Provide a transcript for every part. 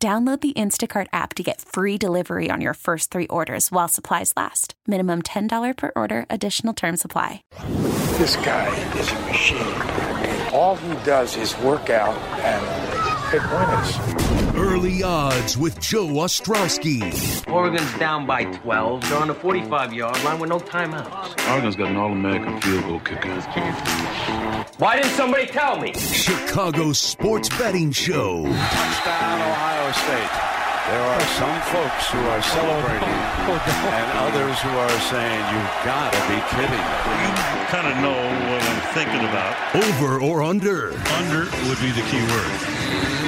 Download the Instacart app to get free delivery on your first three orders while supplies last. Minimum $10 per order, additional term supply. This guy is a machine. All he does is work out and pick winners. Early odds with Joe Ostrowski. Oregon's down by 12. They're on the 45 yard line with no timeouts. Oregon's got an All American field goal kicker. Why didn't somebody tell me? Chicago Sports Betting Show. Touchdown, Ohio State. There are some folks who are celebrating and others who are saying, You've got to be kidding. You kind of know what I'm thinking about. Over or under? Under would be the key word.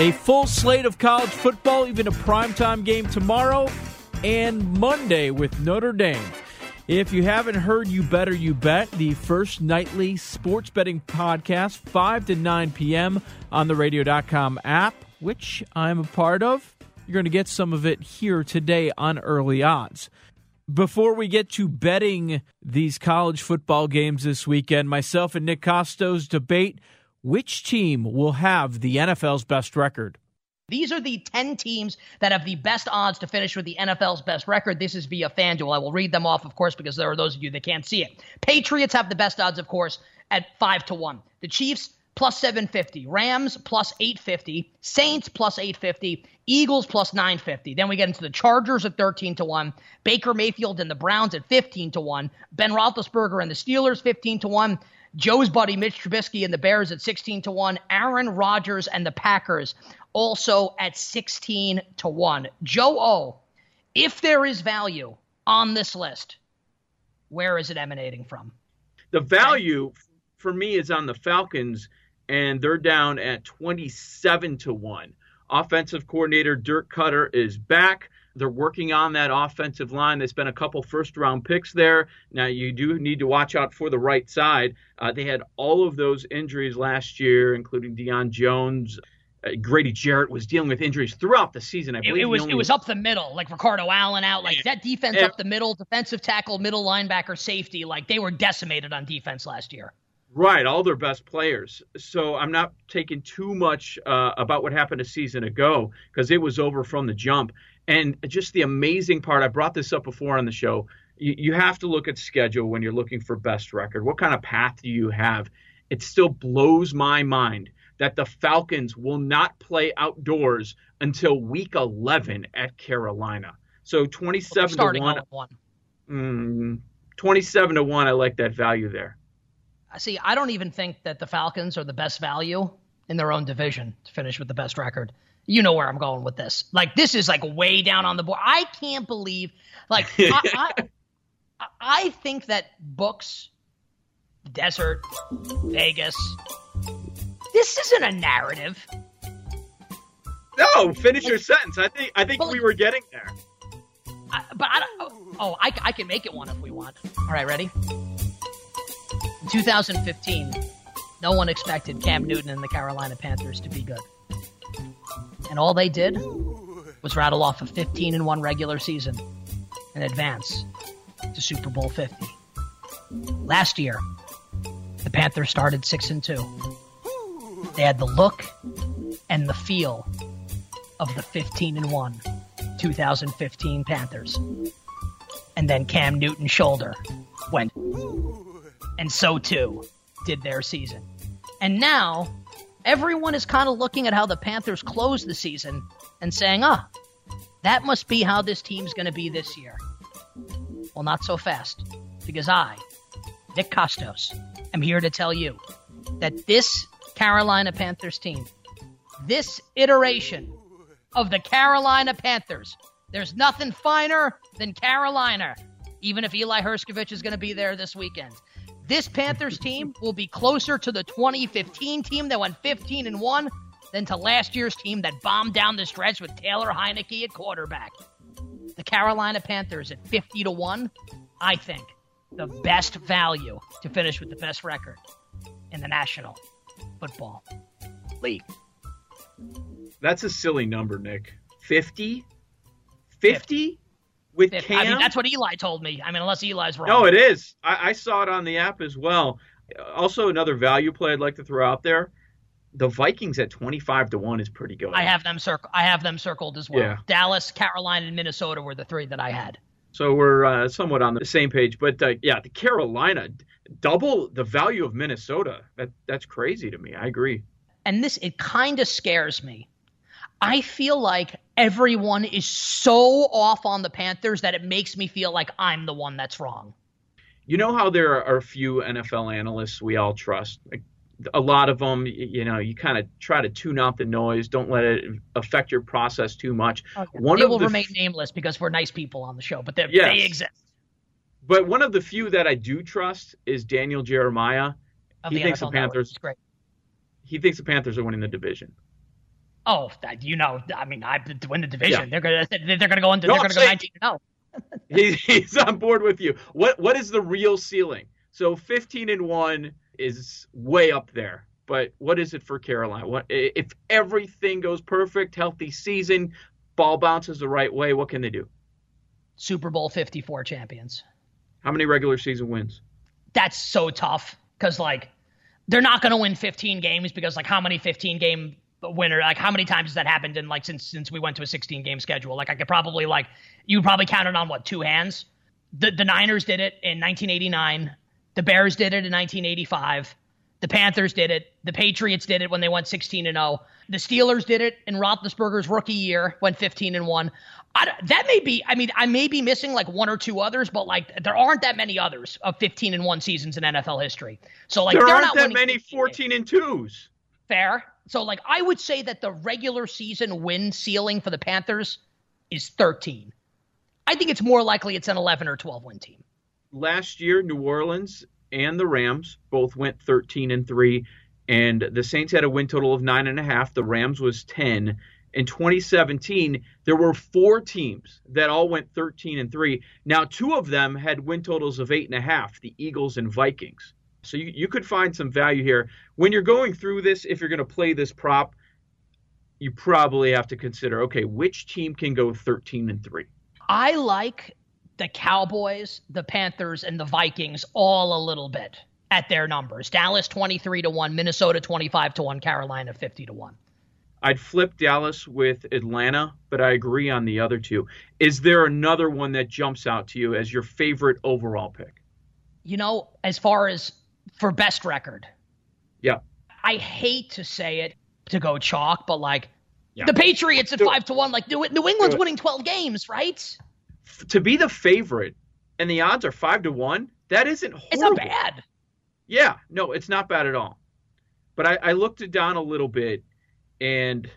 A full slate of college football, even a primetime game tomorrow and Monday with Notre Dame. If you haven't heard You Better You Bet, the first nightly sports betting podcast, 5 to 9 p.m. on the radio.com app, which I'm a part of. You're going to get some of it here today on Early Odds. Before we get to betting these college football games this weekend, myself and Nick Kostos debate which team will have the NFL's best record? These are the 10 teams that have the best odds to finish with the NFL's best record. This is via FanDuel. I will read them off, of course, because there are those of you that can't see it. Patriots have the best odds, of course, at 5 to 1. The Chiefs, plus 750. Rams, plus 850. Saints, plus 850. Eagles, plus 950. Then we get into the Chargers at 13 to 1. Baker Mayfield and the Browns at 15 to 1. Ben Roethlisberger and the Steelers, 15 to 1. Joe's buddy Mitch Trubisky and the Bears at 16 to 1. Aaron Rodgers and the Packers also at 16 to 1. Joe O, if there is value on this list, where is it emanating from? The value for me is on the Falcons, and they're down at 27 to 1. Offensive coordinator Dirk Koetter is back. They're working on that offensive line. They spent a couple first round picks there. Now, you do need to watch out for the right side. Uh, they had all of those injuries last year, including Deion Jones. Uh, Grady Jarrett was dealing with injuries throughout the season. I believe it was only it was up the middle, like Ricardo Allen out, like that defense Yeah. up the middle, defensive tackle, middle linebacker, safety, like they were decimated on defense last year. Right, all their best players. So I'm not taking too much uh, about what happened a season ago because it was over from the jump. And just the amazing part, I brought this up before on the show. You, you have to look at schedule when you're looking for best record. What kind of path do you have? It still blows my mind that the Falcons will not play outdoors until week 11 at Carolina. So 27 to 1. all at one. Mm, 27 to 1, I like that value there. See, I don't even think that the Falcons are the best value in their own division to finish with the best record. You know where I'm going with this. Like this is like way down on the board. I can't believe like I, I, I think that books, desert, Vegas. This isn't a narrative. No, finish your sentence. I think I think we were getting there. I, but I don't. Oh, oh, I, I can make it one if we want. All right, ready? In 2015, no one expected Cam Newton and the Carolina Panthers to be good, and all they did was rattle off a 15 and one regular season and advance to Super Bowl 50. Last year, the Panthers started six and two. They had the look and the feel of the 15 and 1 2015 Panthers. And then Cam Newton's shoulder went. And so too did their season. And now everyone is kind of looking at how the Panthers closed the season and saying, ah, That must be how this team's going to be this year. Well, not so fast, because I, Nick Kostos, am here to tell you that this Carolina Panthers team, this iteration of the Carolina Panthers, there's nothing finer than Carolina, even if Eli Hershkovich is going to be there this weekend. This Panthers team will be closer to the 2015 team that went 15 and 1 than to last year's team that bombed down the stretch with Taylor Heinicke at quarterback. The Carolina Panthers at 50 to 1, I think, the best value to finish with the best record in the National Football League. That's a silly number, Nick. 50? 50? With Cam? I mean, that's what Eli told me. I mean, unless Eli's wrong. No, it is. I, I saw it on the app as well. Also, another value play I'd like to throw out there the Vikings at 25 to 1 is pretty good. I have them circle I have them circled as well. Yeah. Dallas, Carolina and Minnesota were the three that I had. So we're uh, somewhat on the same page, but uh, yeah, the Carolina double the value of Minnesota. That that's crazy to me. I agree. And this it kind of scares me. I feel like everyone is so off on the Panthers that it makes me feel like I'm the one that's wrong. You know how there are a few NFL analysts we all trust, like a lot of them, you know, you kind of try to tune out the noise. Don't let it affect your process too much. Oh, okay. One they will the remain f- nameless because we're nice people on the show, but yes. they exist. But one of the few that I do trust is Daniel Jeremiah. Of he the thinks NFL the Panthers. Great. He thinks the Panthers are winning the division. Oh, you know, I mean, I to win the division. Yeah. They're gonna they're gonna go into no, they're gonna go nineteen. No, oh. he's he's on board with you. What what is the real ceiling? So fifteen and one is way up there. But what is it for Carolina? What if everything goes perfect, healthy season, ball bounces the right way? What can they do? Super Bowl 54 champions. How many regular season wins? That's so tough because like they're not going to win 15 games because like how many 15 game winner like how many times has that happened in like since since we went to a 16 game schedule? Like I could probably like you probably count it on what two hands. The the Niners did it in 1989. The Bears did it in 1985. The Panthers did it. The Patriots did it when they went 16 and 0. The Steelers did it in Roethlisberger's rookie year, went 15 and 1. I, that may be. I mean, I may be missing like one or two others, but like there aren't that many others of 15 and one seasons in NFL history. So like there aren't not that many 14 and twos. Fair. So like I would say that the regular season win ceiling for the Panthers is 13. I think it's more likely it's an 11 or 12 win team last year, New Orleans and the Rams both went 13 and three, and the Saints had a win total of nine and a half. The Rams was 10. In 2017, there were four teams that all went 13 and three. Now, two of them had win totals of eight and a half: the Eagles and Vikings. So you, you could find some value here when you're going through this. If you're going to play this prop, you probably have to consider okay, which team can go 13 and three. I like the Cowboys, the Panthers, and the Vikings all a little bit at their numbers. Dallas 23 to 1, Minnesota 25 to 1, Carolina 50 to 1. I'd flip Dallas with Atlanta, but I agree on the other two. Is there another one that jumps out to you as your favorite overall pick? You know, as far as for best record. Yeah. I hate to say it to go chalk, but like yeah. the Patriots at 5 to 1 like New, New England's winning 12 games, right? to be the favorite and the odds are five to one, that isn't horrible. It's not bad. Yeah, no, it's not bad at all. But I, I looked it down a little bit, and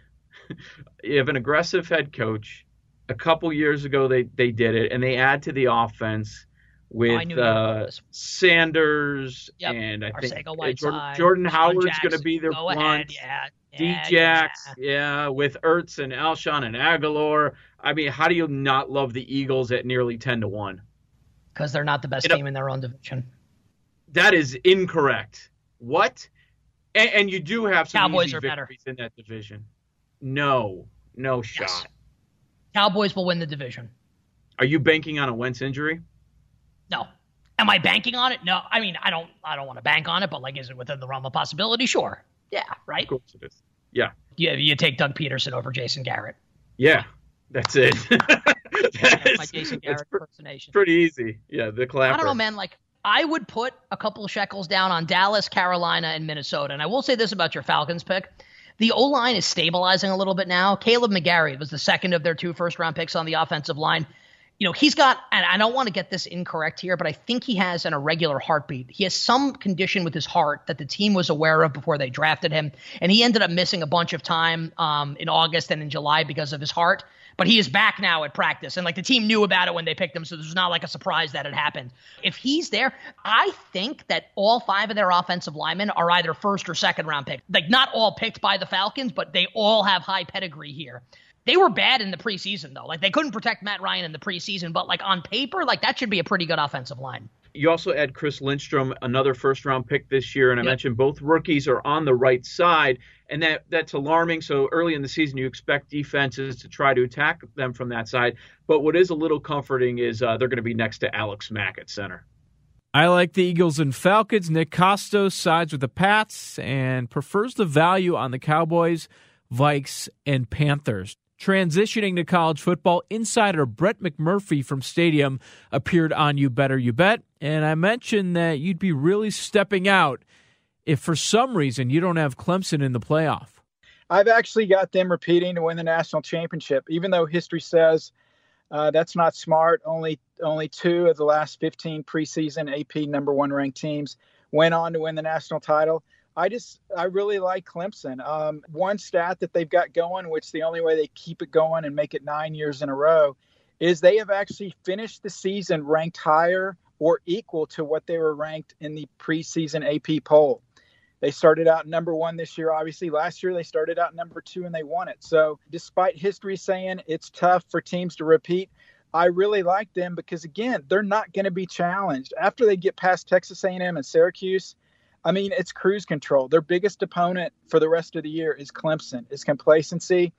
you have an aggressive head coach. A couple years ago, they they did it, and they add to the offense with uh, Sanders yep. and I think uh, Jordan, Jordan Howard's going to be their Go front. Yeah, yeah, yeah. yeah, with Ertz and Alshon and Agholor. I mean, how do you not love the Eagles at nearly ten to one? Because they're not the best team in their own division. That is incorrect. What? And, and you do have some Cowboys easy are better in that division. No, no shot. Yes. Cowboys will win the division. Are you banking on a Wentz injury? No. Am I banking on it? No. I mean, I don't. I don't want to bank on it, but like, is it within the realm of possibility? Sure. Yeah. Right. Of course it is. Yeah. Yeah. You take Doug Pederson over Jason Garrett. Yeah. That's it. that's my Jason Garrett impersonation. Pretty easy. Yeah. The clapper. I don't know, man. Like, I would put a couple of shekels down on Dallas, Carolina, and Minnesota. And I will say this about your Falcons pick. The O line is stabilizing a little bit now. Kaleb McGary was the second of their two first round picks on the offensive line. You know, he's got, and I don't want to get this incorrect here, but I think he has an irregular heartbeat. He has some condition with his heart that the team was aware of before they drafted him. And he ended up missing a bunch of time um, in August and in July because of his heart but he is back now at practice. And like the team knew about it when they picked him, so was not like a surprise that it happened. If he's there, I think that all five of their offensive linemen are either first or second round pick. Like not all picked by the Falcons, but they all have high pedigree here. They were bad in the preseason though. Like they couldn't protect Matt Ryan in the preseason, but like on paper, like that should be a pretty good offensive line. You also add Chris Lindstrom, another first round pick this year, and I yep. mentioned both rookies are on the right side and that that's alarming. So early in the season, you expect defenses to try to attack them from that side. But what is a little comforting is uh, they're going to be next to Alex Mack at center. I like the Eagles and Falcons. Nick Kostos sides with the Pats and prefers the value on the Cowboys, Vikes, and Panthers. Transitioning to college football, insider Brett McMurphy from Stadium appeared on You Better You Bet, and I mentioned that you'd be really stepping out if for some reason you don't have Clemson in the playoff? I've actually got them repeating to win the national championship, even though history says uh, that's not smart. Only only two of the last 15 preseason AP number one ranked teams went on to win the national title. I just I really like Clemson. Um, one stat that they've got going, which the only way they keep it going and make it nine years in a row, is they have actually finished the season ranked higher or equal to what they were ranked in the preseason AP poll. They started out number one this year. Obviously, last year they started out number two and they won it. So, despite history saying it's tough for teams to repeat, I really like them because again, they're not going to be challenged after they get past Texas A&M and Syracuse. I mean, it's cruise control. Their biggest opponent for the rest of the year is Clemson. Is complacency.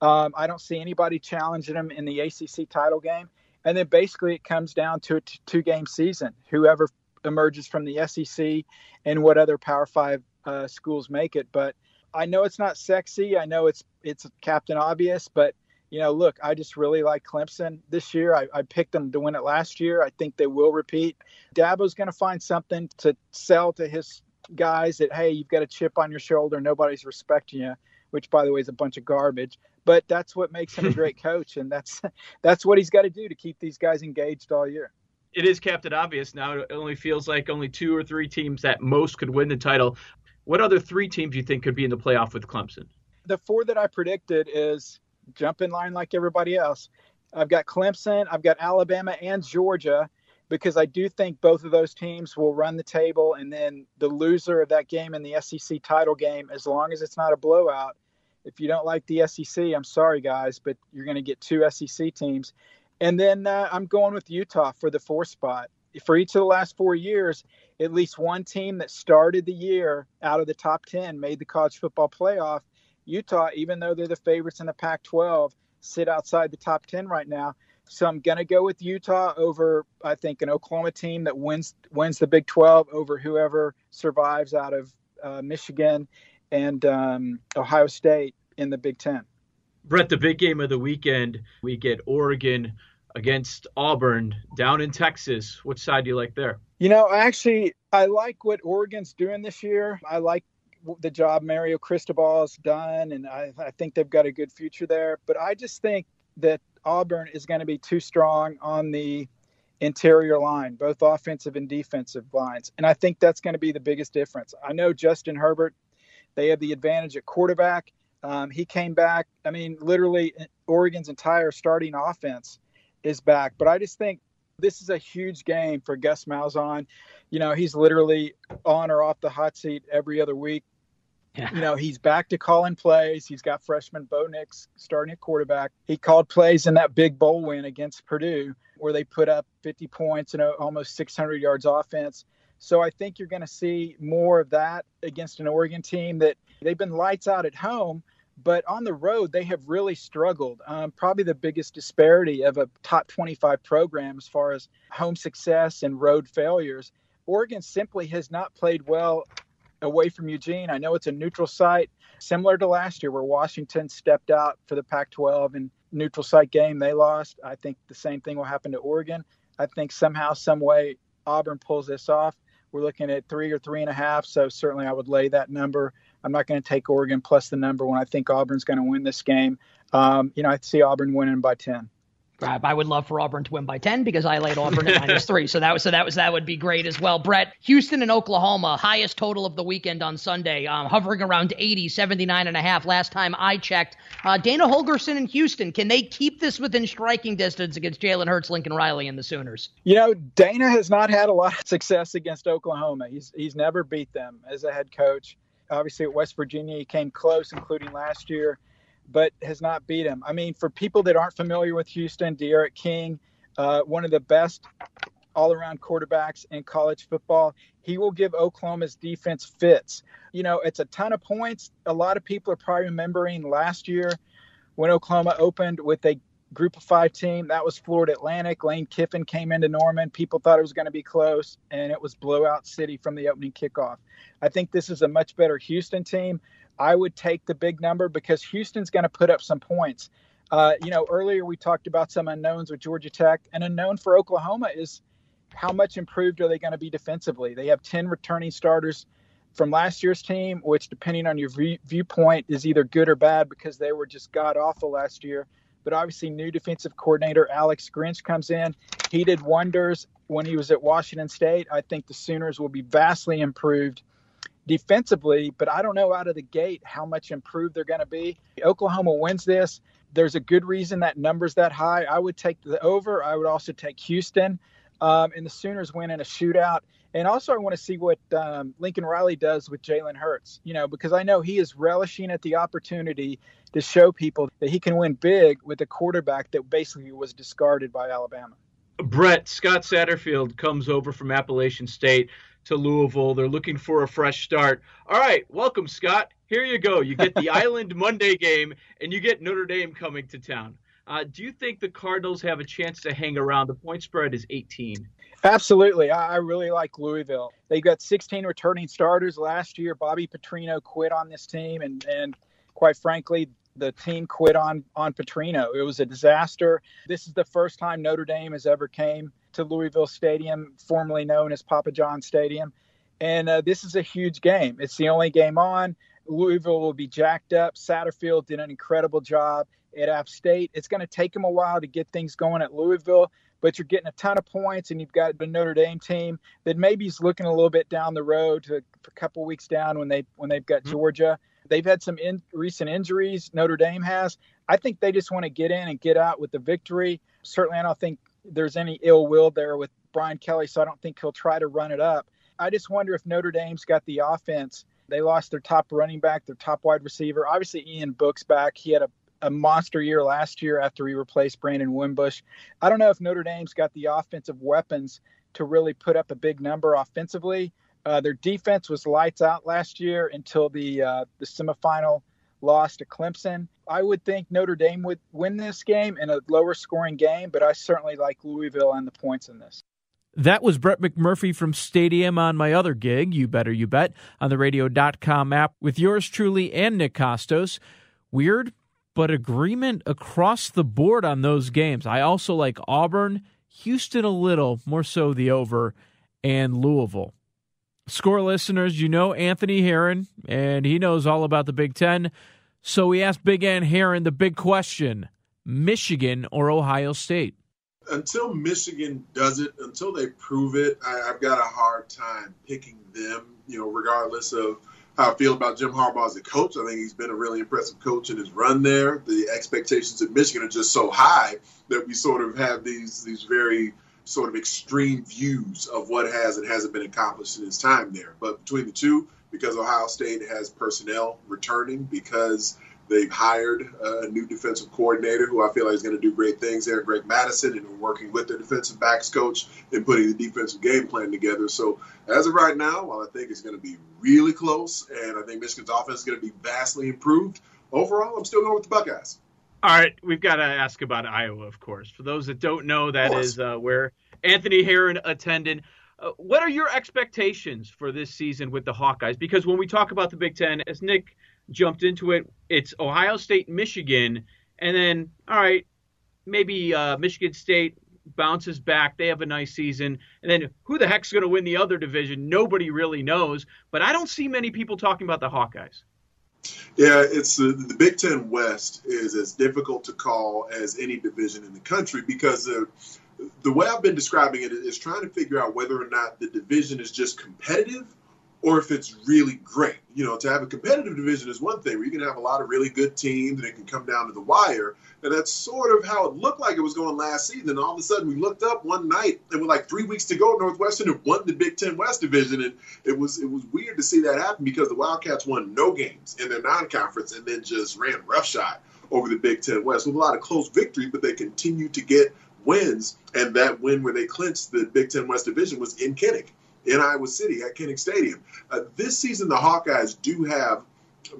Um, I don't see anybody challenging them in the ACC title game. And then basically it comes down to a t- two game season. Whoever emerges from the SEC and what other Power Five uh, schools make it. But I know it's not sexy. I know it's it's Captain Obvious, but you know, look, I just really like Clemson this year. I, I picked them to win it last year. I think they will repeat. Dabo's going to find something to sell to his guys that hey, you've got a chip on your shoulder, nobody's respecting you, which by the way is a bunch of garbage. But that's what makes him a great coach, and that's that's what he's got to do to keep these guys engaged all year it is Captain Obvious now. It only feels like only two or three teams at most could win the title. What other three teams do you think could be in the playoff with Clemson? The four that I predicted is jump in line like everybody else. I've got Clemson, I've got Alabama and Georgia because I do think both of those teams will run the table and then the loser of that game in the SEC title game as long as it's not a blowout. If you don't like the SEC, I'm sorry guys, but you're going to get two SEC teams. And then uh, I'm going with Utah for the four spot. For each of the last four years, at least one team that started the year out of the top 10 made the college football playoff. Utah, even though they're the favorites in the Pac 12, sit outside the top 10 right now. So I'm going to go with Utah over, I think, an Oklahoma team that wins wins the Big 12 over whoever survives out of uh, Michigan and um, Ohio State in the Big 10. Brett, the big game of the weekend, we get Oregon against Auburn down in Texas. Which side do you like there? You know, actually, I like what Oregon's doing this year. I like the job Mario Cristobal's done, and I, I think they've got a good future there. But I just think that Auburn is going to be too strong on the interior line, both offensive and defensive lines. And I think that's going to be the biggest difference. I know Justin Herbert, they have the advantage at quarterback. Um, he came back. I mean, literally, Oregon's entire starting offense is back. But I just think this is a huge game for Gus Malzahn. You know, he's literally on or off the hot seat every other week. Yeah. You know, he's back to calling plays. He's got freshman Bo Nix starting at quarterback. He called plays in that big bowl win against Purdue where they put up 50 points and almost 600 yards offense. So I think you're going to see more of that against an Oregon team that they've been lights out at home, but on the road they have really struggled. Um, probably the biggest disparity of a top 25 program as far as home success and road failures. Oregon simply has not played well away from Eugene. I know it's a neutral site, similar to last year where Washington stepped out for the Pac 12 and neutral site game they lost. I think the same thing will happen to Oregon. I think somehow, some way, Auburn pulls this off. We're looking at three or three and a half, so certainly I would lay that number I'm not going to take Oregon plus the number when I think Auburn's going to win this game. Um, you know, I see Auburn winning by 10. I would love for Auburn to win by 10 because I laid Auburn at minus three. So that was so that was that would be great as well. Brett, Houston and Oklahoma, highest total of the weekend on Sunday, um, hovering around 80, 79 and a half. Last time I checked, uh, Dana Holgorsen in Houston, can they keep this within striking distance against Jalen Hurts, Lincoln Riley, and the Sooners? You know, Dana has not had a lot of success against Oklahoma. He's he's never beat them as a head coach. Obviously, at West Virginia, he came close, including last year but has not beat him. I mean, for people that aren't familiar with Houston, D'Eriq King, uh, one of the best all around quarterbacks in college football. He will give Oklahoma's defense fits. You know, it's a ton of points. A lot of people are probably remembering last year when Oklahoma opened with a group of five team. That was Florida Atlantic. Lane Kiffin came into Norman. People thought it was going to be close, and it was blowout city from the opening kickoff. I think this is a much better Houston team. I would take the big number because Houston's going to put up some points. Uh, you know, earlier we talked about some unknowns with Georgia Tech. An unknown for Oklahoma is how much improved are they going to be defensively? They have 10 returning starters from last year's team, which, depending on your view- viewpoint, is either good or bad because they were just god awful last year. But obviously, new defensive coordinator Alex Grinch comes in. He did wonders when he was at Washington State. I think the Sooners will be vastly improved defensively, but I don't know out of the gate how much improved they're going to be. Oklahoma wins this. There's a good reason that number's that high. I would take the over. I would also take Houston. Um, and the Sooners win in a shootout. And also, I want to see what um, Lincoln Riley does with Jalen Hurts, you know, because I know he is relishing at the opportunity to show people that he can win big with a quarterback that basically was discarded by Alabama. Brett, Scott Satterfield comes over from Appalachian State to Louisville. They're looking for a fresh start. All right, welcome, Scott. Here you go. You get the Island Monday game, and you get Notre Dame coming to town. Uh, do you think the Cardinals have a chance to hang around? The point spread is 18. Absolutely. I, I really like Louisville. They've got 16 returning starters last year. Bobby Petrino quit on this team, and, and quite frankly, the team quit on on Petrino. It was a disaster. This is the first time Notre Dame has ever came to Louisville Stadium, formerly known as Papa John Stadium. And uh, this is a huge game. It's the only game on. Louisville will be jacked up. Satterfield did an incredible job at App State. It's going to take them a while to get things going at Louisville, but you're getting a ton of points, and you've got the Notre Dame team that maybe is looking a little bit down the road to a couple weeks down when they when they've got mm-hmm. Georgia. They've had some in, recent injuries. Notre Dame has. I think they just want to get in and get out with the victory. Certainly, I don't think there's any ill will there with Brian Kelly, so I don't think he'll try to run it up. I just wonder if Notre Dame's got the offense. They lost their top running back, their top wide receiver. Obviously, Ian Book's back. He had a, a monster year last year after he replaced Brandon Wimbush. I don't know if Notre Dame's got the offensive weapons to really put up a big number offensively. Uh, their defense was lights out last year until the uh, the semifinal loss to Clemson. I would think Notre Dame would win this game in a lower scoring game, but I certainly like Louisville and the points in this. That was Brett McMurphy from Stadium on my other gig, You Better You Bet, on the radio.com app with yours truly and Nick Kostos. Weird, but agreement across the board on those games. I also like Auburn, Houston a little, more so the over, and Louisville. Score listeners, you know Anthony Herron, and he knows all about the Big Ten. So we asked Big Ann Herron the big question Michigan or Ohio State? Until Michigan does it, until they prove it, I, have got a hard time picking them, you know, regardless of how I feel about Jim Harbaugh as a coach. I think he's been a really impressive coach in his run there. The expectations at Michigan are just so high that we sort of have these these very sort of extreme views of what has and hasn't been accomplished in his time there. But between the two, because Ohio State has personnel returning, because they've hired a new defensive coordinator who I feel like is going to do great things there, Greg Mattison, and working with their defensive backs coach and putting the defensive game plan together. So as of right now, while I think it's going to be really close, and I think Michigan's offense is going to be vastly improved, overall, I'm still going with the Buckeyes. All right, we've got to ask about Iowa, of course. For those that don't know, that is uh, where Anthony Herron attended. Uh, what are your expectations for this season with the Hawkeyes? Because when we talk about the Big Ten, as Nick jumped into it, it's Ohio State, Michigan, and then all right, maybe uh, Michigan State, bounces back. They have a nice season. And then who the heck's going to win the other division? Nobody really knows. But I don't see many people talking about the Hawkeyes. Yeah, it's uh, the Big Ten West is as difficult to call as any division in the country because the way I've been describing it is trying to figure out whether or not the division is just competitive or if it's really great. You know, to have a competitive division is one thing where you can have a lot of really good teams and it can come down to the wire. And that's sort of how it looked like it was going last season. And all of a sudden, we looked up one night and with like three weeks to go, Northwestern had won the Big Ten West division, and it was it was weird to see that happen because the Wildcats won no games in their non-conference and then just ran roughshod over the Big Ten West with a lot of close victories, but they continued to get wins. And that win where they clinched the Big Ten West division was in Kinnick in Iowa City at Kinnick Stadium. Uh, this season, the Hawkeyes do have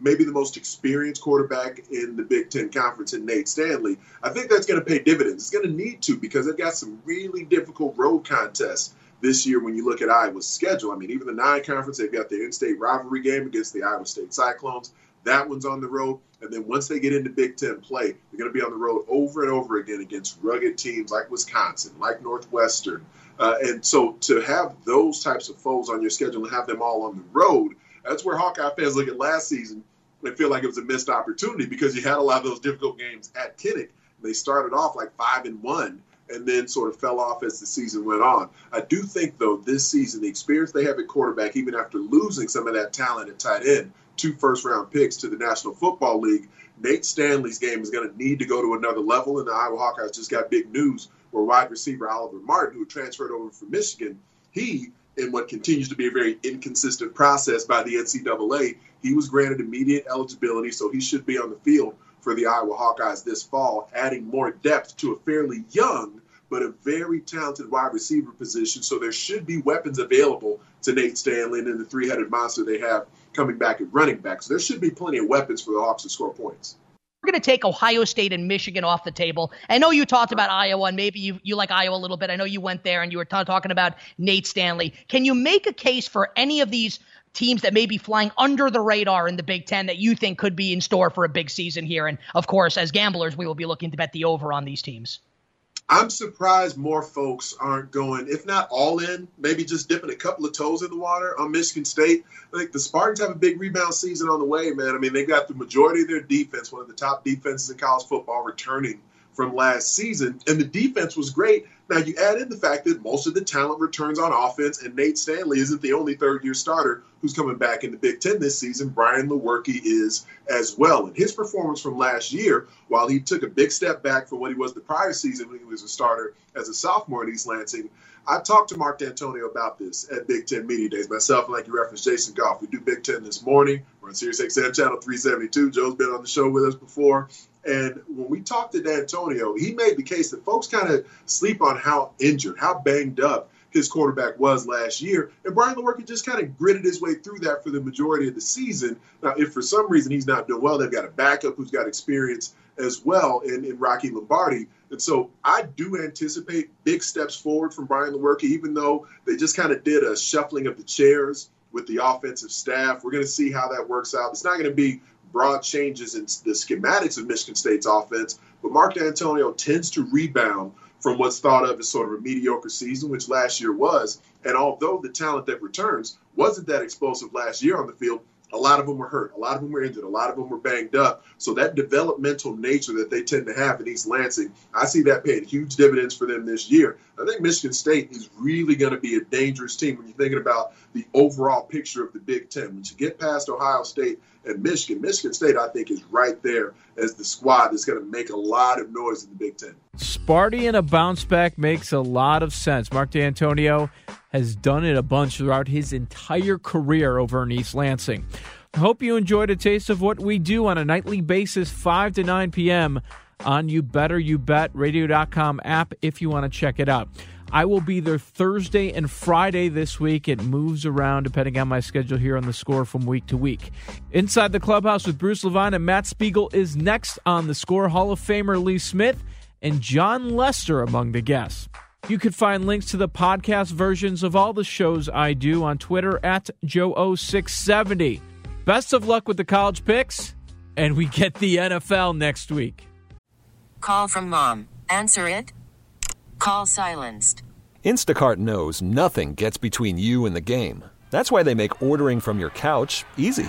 maybe the most experienced quarterback in the Big Ten Conference in Nate Stanley. I think that's going to pay dividends. It's going to need to because they've got some really difficult road contests this year when you look at Iowa's schedule. I mean, even the nine conference, they've got the in-state rivalry game against the Iowa State Cyclones. That one's on the road. And then once they get into Big Ten play, they're going to be on the road over and over again against rugged teams like Wisconsin, like Northwestern. Uh, and so to have those types of foes on your schedule and have them all on the road – that's where Hawkeye fans look at last season and feel like it was a missed opportunity because you had a lot of those difficult games at Kinnick. They started off like five and one and then sort of fell off as the season went on. I do think, though, this season, the experience they have at quarterback, even after losing some of that talent at tight end, two first round picks to the National Football League, Nate Stanley's game is going to need to go to another level. And the Iowa Hawkeyes just got big news where wide receiver Oliver Martin, who transferred over from Michigan, he in what continues to be a very inconsistent process by the NCAA. He was granted immediate eligibility, so he should be on the field for the Iowa Hawkeyes this fall, adding more depth to a fairly young but a very talented wide receiver position. So there should be weapons available to Nate Stanley and the three headed monster they have coming back at running back. So there should be plenty of weapons for the Hawks to score points we're going to take Ohio State and Michigan off the table. I know you talked about Iowa, and maybe you, you like Iowa a little bit. I know you went there and you were t- talking about Nate Stanley. Can you make a case for any of these teams that may be flying under the radar in the Big Ten that you think could be in store for a big season here? And of course, as gamblers, we will be looking to bet the over on these teams. I'm surprised more folks aren't going, if not all in, maybe just dipping a couple of toes in the water on Michigan State. I think the Spartans have a big rebound season on the way, man. I mean, they got the majority of their defense, one of the top defenses in college football, returning from last season, and the defense was great. Now you add in the fact that most of the talent returns on offense, and Nate Stanley isn't the only third-year starter who's coming back in the Big Ten this season. Brian Lewerke is as well, and his performance from last year, while he took a big step back from what he was the prior season when he was a starter as a sophomore at East Lansing, I talked to Mark Dantonio about this at Big Ten Media Days. Myself and like you referenced Jason Goff. We do Big Ten this morning. We're on Sirius XM Channel 372. Joe's been on the show with us before. And when we talked to Dantonio, he made the case that folks kind of sleep on how injured, how banged up his quarterback was last year. And Brian Lewerke just kind of gritted his way through that for the majority of the season. Now, if for some reason he's not doing well, they've got a backup who's got experience as well in, in Rocky Lombardi. And so I do anticipate big steps forward from Brian Lewerke, even though they just kind of did a shuffling of the chairs with the offensive staff. We're going to see how that works out. It's not going to be broad changes in the schematics of Michigan State's offense, but Mark Dantonio tends to rebound from what's thought of as sort of a mediocre season, which last year was. And although the talent that returns wasn't that explosive last year on the field, a lot of them were hurt. A lot of them were injured. A lot of them were banged up. So that developmental nature that they tend to have in East Lansing, I see that paying huge dividends for them this year. I think Michigan State is really going to be a dangerous team when you're thinking about the overall picture of the Big Ten. When you get past Ohio State and Michigan, Michigan State, I think, is right there as the squad that's going to make a lot of noise in the Big Ten. Sparty and a bounce back makes a lot of sense. Mark Dantonio has done it a bunch throughout his entire career over in East Lansing. I hope you enjoyed a taste of what we do on a nightly basis, 5 to 9 p.m. on You Better You Bet Radio.com app if you want to check it out. I will be there Thursday and Friday this week. It moves around depending on my schedule here on the score from week to week. Inside the clubhouse with Bruce Levine and Matt Spiegel is next on the score. Hall of Famer Lee Smith and Jon Lester among the guests. You can find links to the podcast versions of all the shows I do on Twitter at Joe0670. Best of luck with the college picks, and we get the NFL next week. Call from mom. Answer it. Call silenced. Instacart knows nothing gets between you and the game. That's why they make ordering from your couch easy.